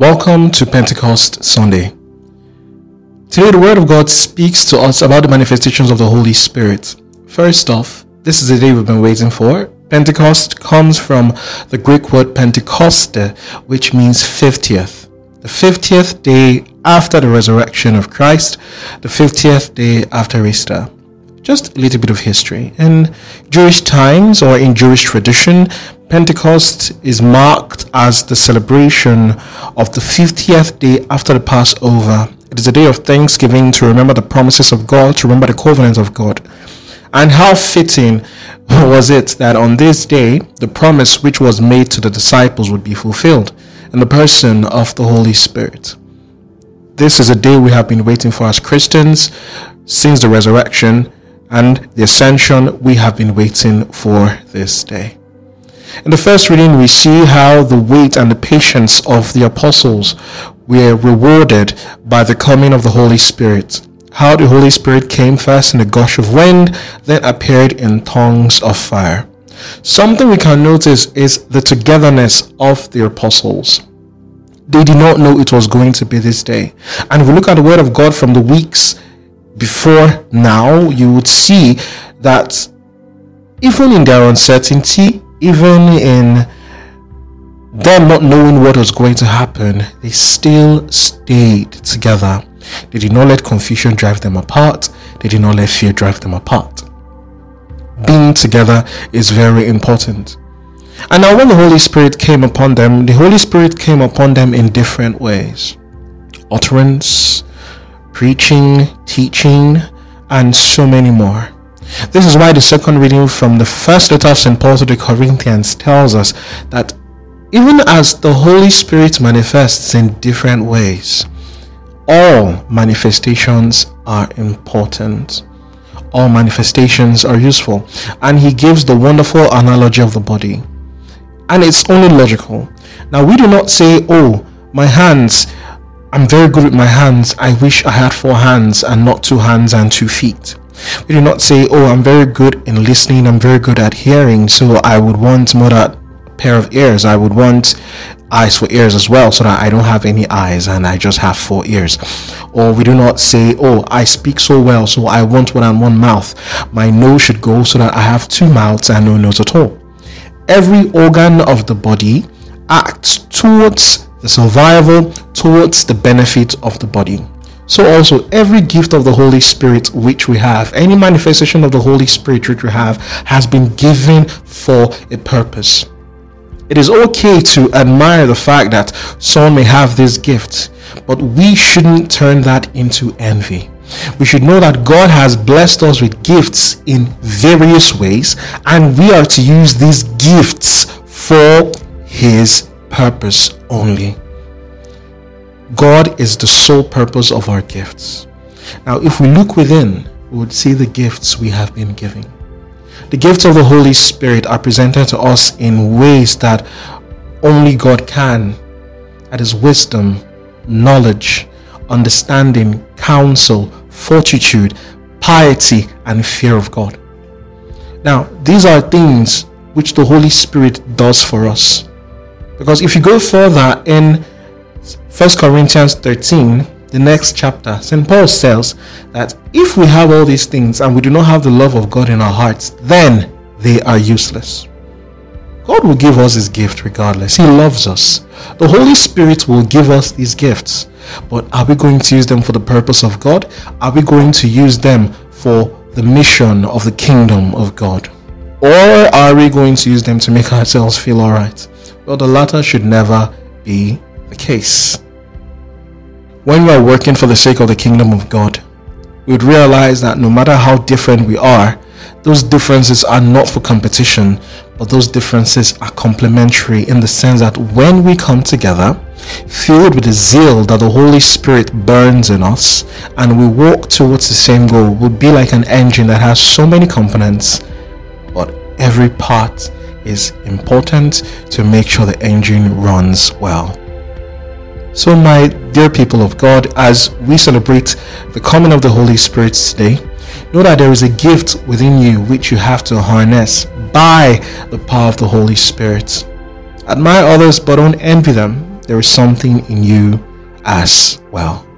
Welcome to Pentecost Sunday. Today, the Word of God speaks to us about the manifestations of the Holy Spirit. First off, this is the day we've been waiting for. Pentecost comes from the Greek word Pentecoste, which means 50th. The 50th day after the resurrection of Christ, the 50th day after Easter. Just a little bit of history. In Jewish times or in Jewish tradition, Pentecost is marked as the celebration of the 50th day after the Passover. It is a day of thanksgiving to remember the promises of God, to remember the covenant of God. And how fitting was it that on this day, the promise which was made to the disciples would be fulfilled in the person of the Holy Spirit. This is a day we have been waiting for as Christians since the resurrection and the ascension. We have been waiting for this day. In the first reading, we see how the wait and the patience of the apostles were rewarded by the coming of the Holy Spirit. How the Holy Spirit came first in a gush of wind, then appeared in tongues of fire. Something we can notice is the togetherness of the apostles. They did not know it was going to be this day. And if we look at the word of God from the weeks before now, you would see that even in their uncertainty, even in them not knowing what was going to happen, they still stayed together. They did not let confusion drive them apart. They did not let fear drive them apart. Being together is very important. And now, when the Holy Spirit came upon them, the Holy Spirit came upon them in different ways utterance, preaching, teaching, and so many more. This is why the second reading from the first letter of St. Paul to the Corinthians tells us that even as the Holy Spirit manifests in different ways, all manifestations are important. All manifestations are useful. And he gives the wonderful analogy of the body. And it's only logical. Now, we do not say, oh, my hands, I'm very good with my hands. I wish I had four hands and not two hands and two feet. We do not say, oh, I'm very good in listening, I'm very good at hearing, so I would want more that pair of ears. I would want eyes for ears as well, so that I don't have any eyes and I just have four ears. Or we do not say, oh, I speak so well, so I want one and one mouth. My nose should go so that I have two mouths and no nose at all. Every organ of the body acts towards the survival, towards the benefit of the body. So also every gift of the Holy Spirit which we have, any manifestation of the Holy Spirit which we have, has been given for a purpose. It is okay to admire the fact that someone may have this gift, but we shouldn't turn that into envy. We should know that God has blessed us with gifts in various ways, and we are to use these gifts for His purpose only. God is the sole purpose of our gifts. Now, if we look within, we would see the gifts we have been giving. The gifts of the Holy Spirit are presented to us in ways that only God can. That is wisdom, knowledge, understanding, counsel, fortitude, piety, and fear of God. Now, these are things which the Holy Spirit does for us. Because if you go further in 1 Corinthians 13, the next chapter, St. Paul says that if we have all these things and we do not have the love of God in our hearts, then they are useless. God will give us his gift regardless. He loves us. The Holy Spirit will give us these gifts. But are we going to use them for the purpose of God? Are we going to use them for the mission of the kingdom of God? Or are we going to use them to make ourselves feel alright? Well, the latter should never be the case. When we are working for the sake of the kingdom of God, we would realize that no matter how different we are, those differences are not for competition, but those differences are complementary in the sense that when we come together, filled with the zeal that the Holy Spirit burns in us, and we walk towards the same goal, we'll be like an engine that has so many components, but every part is important to make sure the engine runs well. So, my dear people of God, as we celebrate the coming of the Holy Spirit today, know that there is a gift within you which you have to harness by the power of the Holy Spirit. Admire others, but don't envy them. there is something in you as well.